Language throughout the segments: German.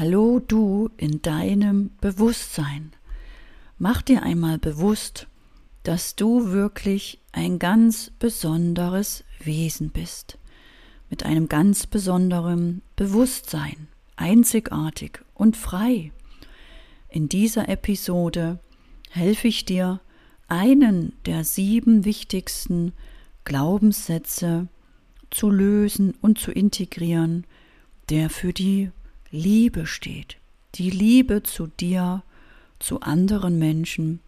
Hallo du in deinem Bewusstsein. Mach dir einmal bewusst, dass du wirklich ein ganz besonderes Wesen bist, mit einem ganz besonderen Bewusstsein, einzigartig und frei. In dieser Episode helfe ich dir, einen der sieben wichtigsten Glaubenssätze zu lösen und zu integrieren, der für die Liebe steht. Die Liebe zu dir, zu anderen Menschen.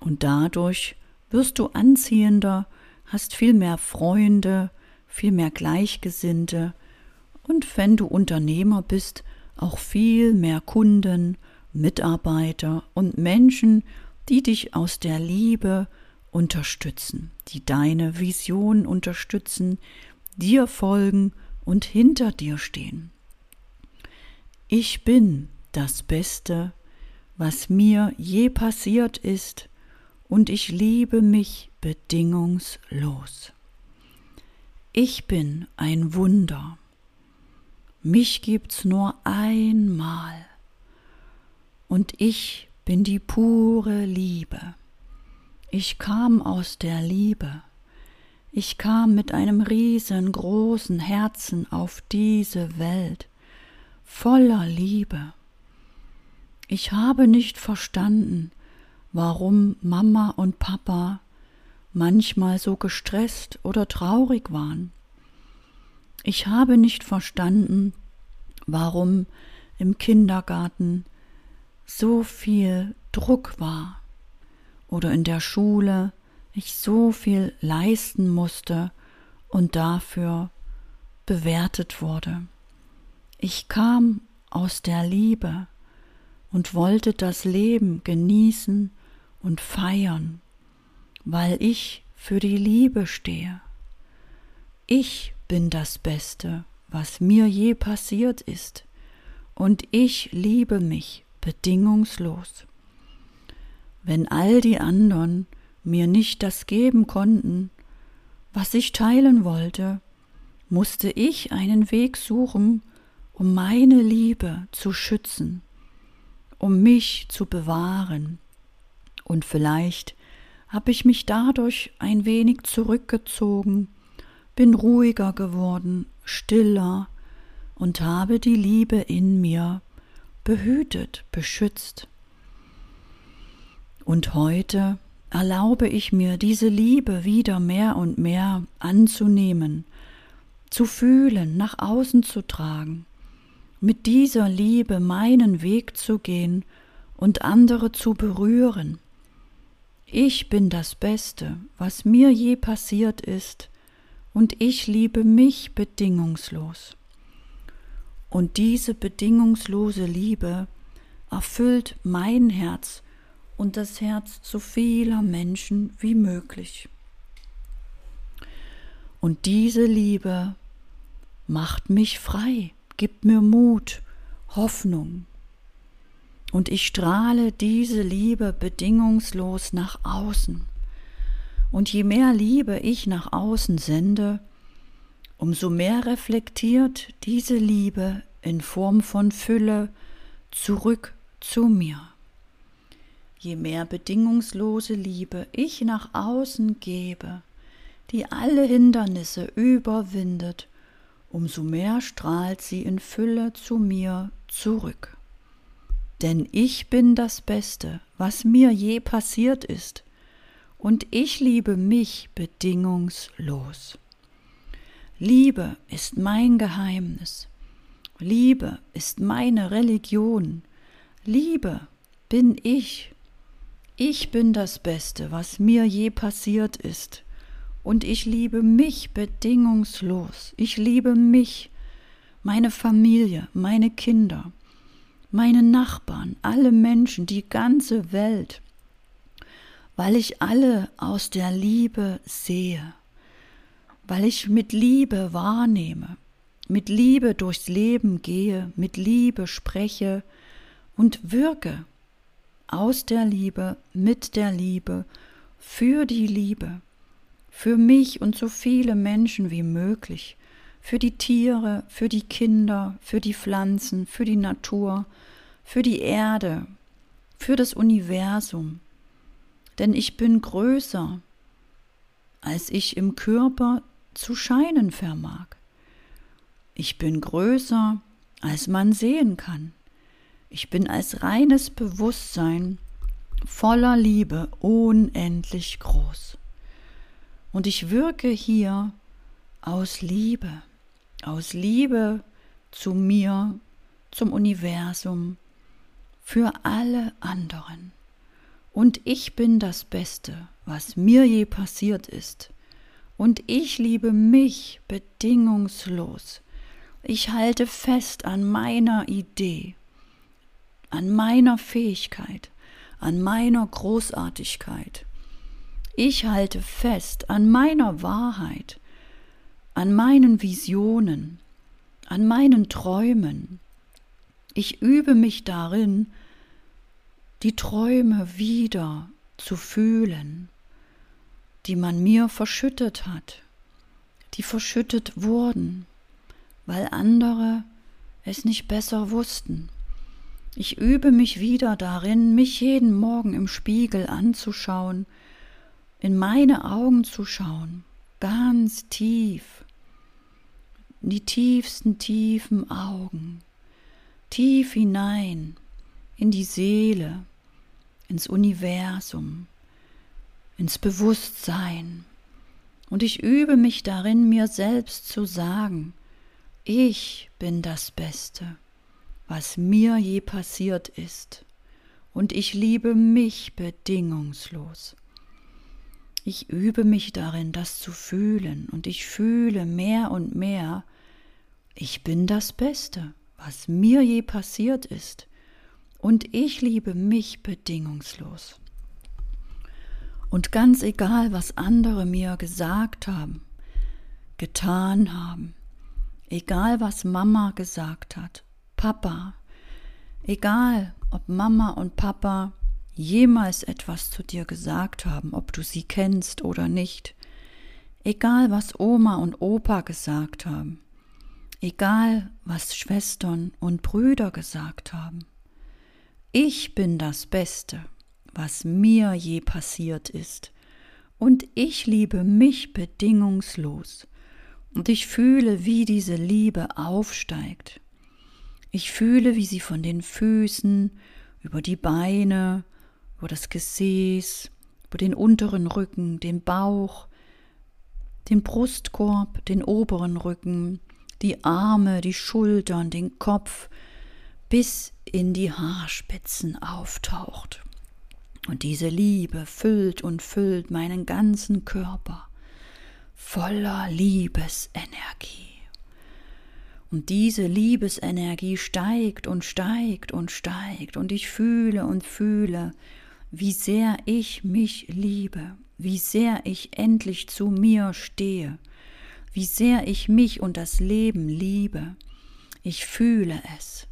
Und dadurch wirst du anziehender, hast viel mehr Freunde, viel mehr Gleichgesinnte und wenn du Unternehmer bist, auch viel mehr Kunden, Mitarbeiter und Menschen, die dich aus der Liebe unterstützen, die deine Vision unterstützen, dir folgen und hinter dir stehen. Ich bin das Beste, was mir je passiert ist, und ich liebe mich bedingungslos. Ich bin ein Wunder. Mich gibt's nur einmal. Und ich bin die pure Liebe. Ich kam aus der Liebe. Ich kam mit einem riesengroßen Herzen auf diese Welt voller Liebe. Ich habe nicht verstanden, warum Mama und Papa manchmal so gestresst oder traurig waren. Ich habe nicht verstanden, warum im Kindergarten so viel Druck war oder in der Schule ich so viel leisten musste und dafür bewertet wurde. Ich kam aus der Liebe und wollte das Leben genießen und feiern, weil ich für die Liebe stehe. Ich bin das Beste, was mir je passiert ist, und ich liebe mich bedingungslos. Wenn all die anderen mir nicht das geben konnten, was ich teilen wollte, musste ich einen Weg suchen, um meine Liebe zu schützen, um mich zu bewahren. Und vielleicht habe ich mich dadurch ein wenig zurückgezogen, bin ruhiger geworden, stiller und habe die Liebe in mir behütet, beschützt. Und heute erlaube ich mir, diese Liebe wieder mehr und mehr anzunehmen, zu fühlen, nach außen zu tragen mit dieser Liebe meinen Weg zu gehen und andere zu berühren. Ich bin das Beste, was mir je passiert ist, und ich liebe mich bedingungslos. Und diese bedingungslose Liebe erfüllt mein Herz und das Herz so vieler Menschen wie möglich. Und diese Liebe macht mich frei gibt mir Mut, Hoffnung. Und ich strahle diese Liebe bedingungslos nach außen. Und je mehr Liebe ich nach außen sende, umso mehr reflektiert diese Liebe in Form von Fülle zurück zu mir. Je mehr bedingungslose Liebe ich nach außen gebe, die alle Hindernisse überwindet, umso mehr strahlt sie in Fülle zu mir zurück. Denn ich bin das Beste, was mir je passiert ist, und ich liebe mich bedingungslos. Liebe ist mein Geheimnis. Liebe ist meine Religion. Liebe bin ich. Ich bin das Beste, was mir je passiert ist und ich liebe mich bedingungslos. Ich liebe mich, meine Familie, meine Kinder, meine Nachbarn, alle Menschen, die ganze Welt, weil ich alle aus der Liebe sehe, weil ich mit Liebe wahrnehme, mit Liebe durchs Leben gehe, mit Liebe spreche und wirke aus der Liebe, mit der Liebe, für die Liebe für mich und so viele Menschen wie möglich, für die Tiere, für die Kinder, für die Pflanzen, für die Natur, für die Erde, für das Universum. Denn ich bin größer, als ich im Körper zu scheinen vermag. Ich bin größer, als man sehen kann. Ich bin als reines Bewusstsein voller Liebe unendlich groß. Und ich wirke hier aus Liebe, aus Liebe zu mir, zum Universum, für alle anderen. Und ich bin das Beste, was mir je passiert ist. Und ich liebe mich bedingungslos. Ich halte fest an meiner Idee, an meiner Fähigkeit, an meiner Großartigkeit. Ich halte fest an meiner Wahrheit, an meinen Visionen, an meinen Träumen. Ich übe mich darin, die Träume wieder zu fühlen, die man mir verschüttet hat, die verschüttet wurden weil andere es nicht besser wussten. Ich übe mich wieder darin, mich jeden Morgen im Spiegel anzuschauen, in meine Augen zu schauen, ganz tief, in die tiefsten, tiefen Augen, tief hinein in die Seele, ins Universum, ins Bewusstsein. Und ich übe mich darin, mir selbst zu sagen, ich bin das Beste, was mir je passiert ist, und ich liebe mich bedingungslos. Ich übe mich darin, das zu fühlen, und ich fühle mehr und mehr, ich bin das Beste, was mir je passiert ist, und ich liebe mich bedingungslos. Und ganz egal, was andere mir gesagt haben, getan haben, Egal was Mama gesagt hat, Papa, egal ob Mama und Papa jemals etwas zu dir gesagt haben, ob du sie kennst oder nicht, egal was Oma und Opa gesagt haben, egal was Schwestern und Brüder gesagt haben, ich bin das Beste, was mir je passiert ist, und ich liebe mich bedingungslos. Und ich fühle, wie diese Liebe aufsteigt. Ich fühle, wie sie von den Füßen über die Beine, über das Gesäß, über den unteren Rücken, den Bauch, den Brustkorb, den oberen Rücken, die Arme, die Schultern, den Kopf, bis in die Haarspitzen auftaucht. Und diese Liebe füllt und füllt meinen ganzen Körper voller Liebesenergie. Und diese Liebesenergie steigt und steigt und steigt und ich fühle und fühle, wie sehr ich mich liebe, wie sehr ich endlich zu mir stehe, wie sehr ich mich und das Leben liebe. Ich fühle es.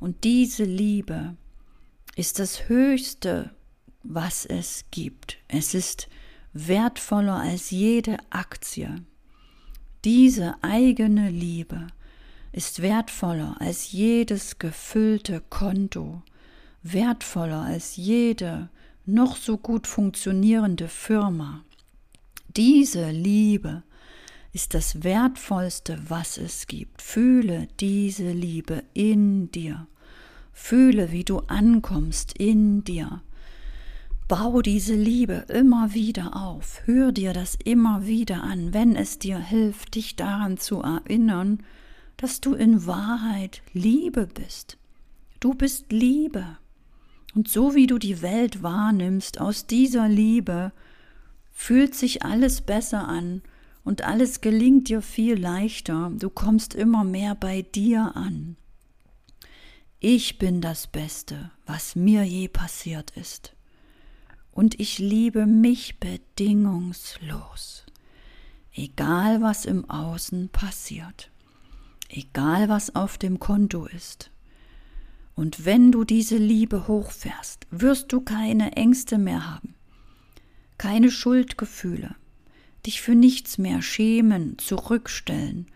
Und diese Liebe ist das Höchste, was es gibt. Es ist wertvoller als jede Aktie. Diese eigene Liebe ist wertvoller als jedes gefüllte Konto, wertvoller als jede noch so gut funktionierende Firma. Diese Liebe ist das Wertvollste, was es gibt. Fühle diese Liebe in dir. Fühle, wie du ankommst in dir. Bau diese Liebe immer wieder auf. Hör dir das immer wieder an, wenn es dir hilft, dich daran zu erinnern, dass du in Wahrheit Liebe bist. Du bist Liebe. Und so wie du die Welt wahrnimmst, aus dieser Liebe, fühlt sich alles besser an und alles gelingt dir viel leichter. Du kommst immer mehr bei dir an. Ich bin das Beste, was mir je passiert ist und ich liebe mich bedingungslos. Egal was im Außen passiert, egal was auf dem Konto ist. Und wenn du diese Liebe hochfährst, wirst du keine Ängste mehr haben, keine Schuldgefühle, dich für nichts mehr schämen, zurückstellen,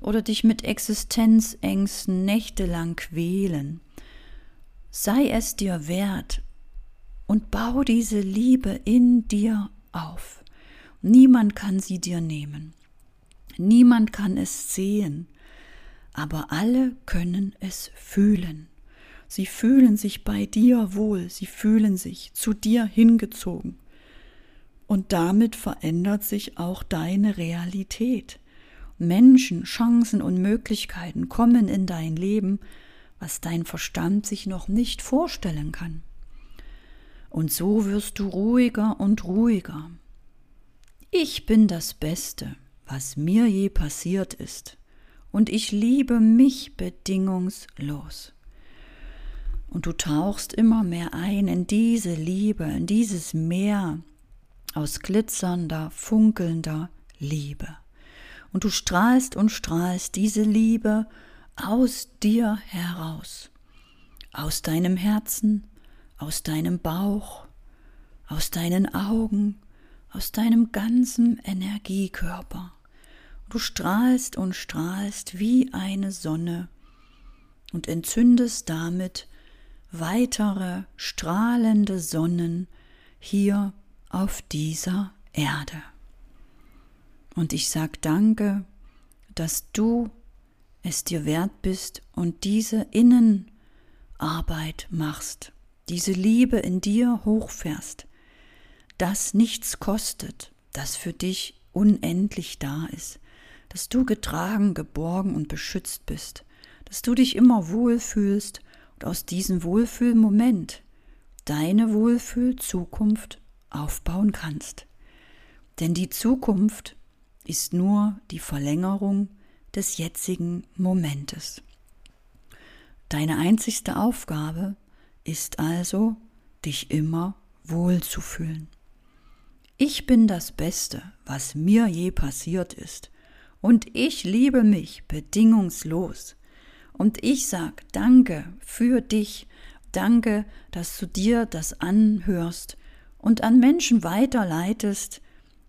oder dich mit Existenzängsten nächtelang quälen. Sei es dir wert und bau diese Liebe in dir auf. Niemand kann sie dir nehmen. Niemand kann es sehen, aber alle können es fühlen. Sie fühlen sich bei dir wohl, sie fühlen sich zu dir hingezogen. Und damit verändert sich auch deine Realität. Menschen, Chancen und Möglichkeiten kommen in dein Leben, was dein Verstand sich noch nicht vorstellen kann. Und so wirst du ruhiger und ruhiger. Ich bin das Beste, was mir je passiert ist, und ich liebe mich bedingungslos. Und du tauchst immer mehr ein in diese Liebe, in dieses Meer aus glitzernder, funkelnder Liebe. Und du strahlst und strahlst diese Liebe aus dir heraus, aus deinem Herzen, aus deinem Bauch, aus deinen Augen, aus deinem ganzen Energiekörper. Du strahlst und strahlst wie eine Sonne und entzündest damit weitere strahlende Sonnen hier auf dieser Erde. Und ich sag danke, dass du es dir wert bist und diese Innenarbeit machst, diese Liebe in dir hochfährst, das nichts kostet, das für dich unendlich da ist, dass du getragen, geborgen und beschützt bist, dass du dich immer wohlfühlst und aus diesem Wohlfühlmoment deine Wohlfühlzukunft aufbauen kannst. Denn die Zukunft ist nur die Verlängerung des jetzigen Momentes. Deine einzigste Aufgabe ist also, dich immer wohlzufühlen. Ich bin das Beste, was mir je passiert ist, und ich liebe mich bedingungslos. Und ich sag Danke für dich, danke, dass du dir das anhörst und an Menschen weiterleitest,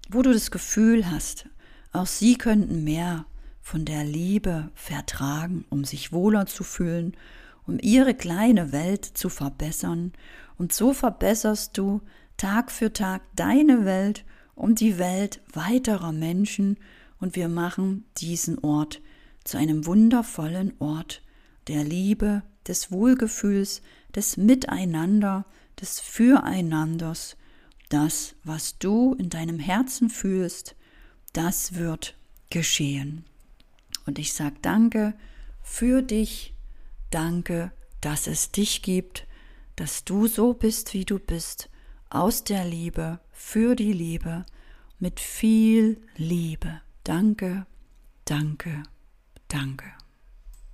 wo du das Gefühl hast, auch sie könnten mehr von der Liebe vertragen, um sich wohler zu fühlen, um ihre kleine Welt zu verbessern. Und so verbesserst du Tag für Tag deine Welt und die Welt weiterer Menschen und wir machen diesen Ort zu einem wundervollen Ort der Liebe, des Wohlgefühls, des Miteinander, des Füreinanders. Das, was du in deinem Herzen fühlst, das wird geschehen. Und ich sage danke für dich, danke, dass es dich gibt, dass du so bist, wie du bist aus der Liebe, für die Liebe, mit viel Liebe. Danke, danke, danke.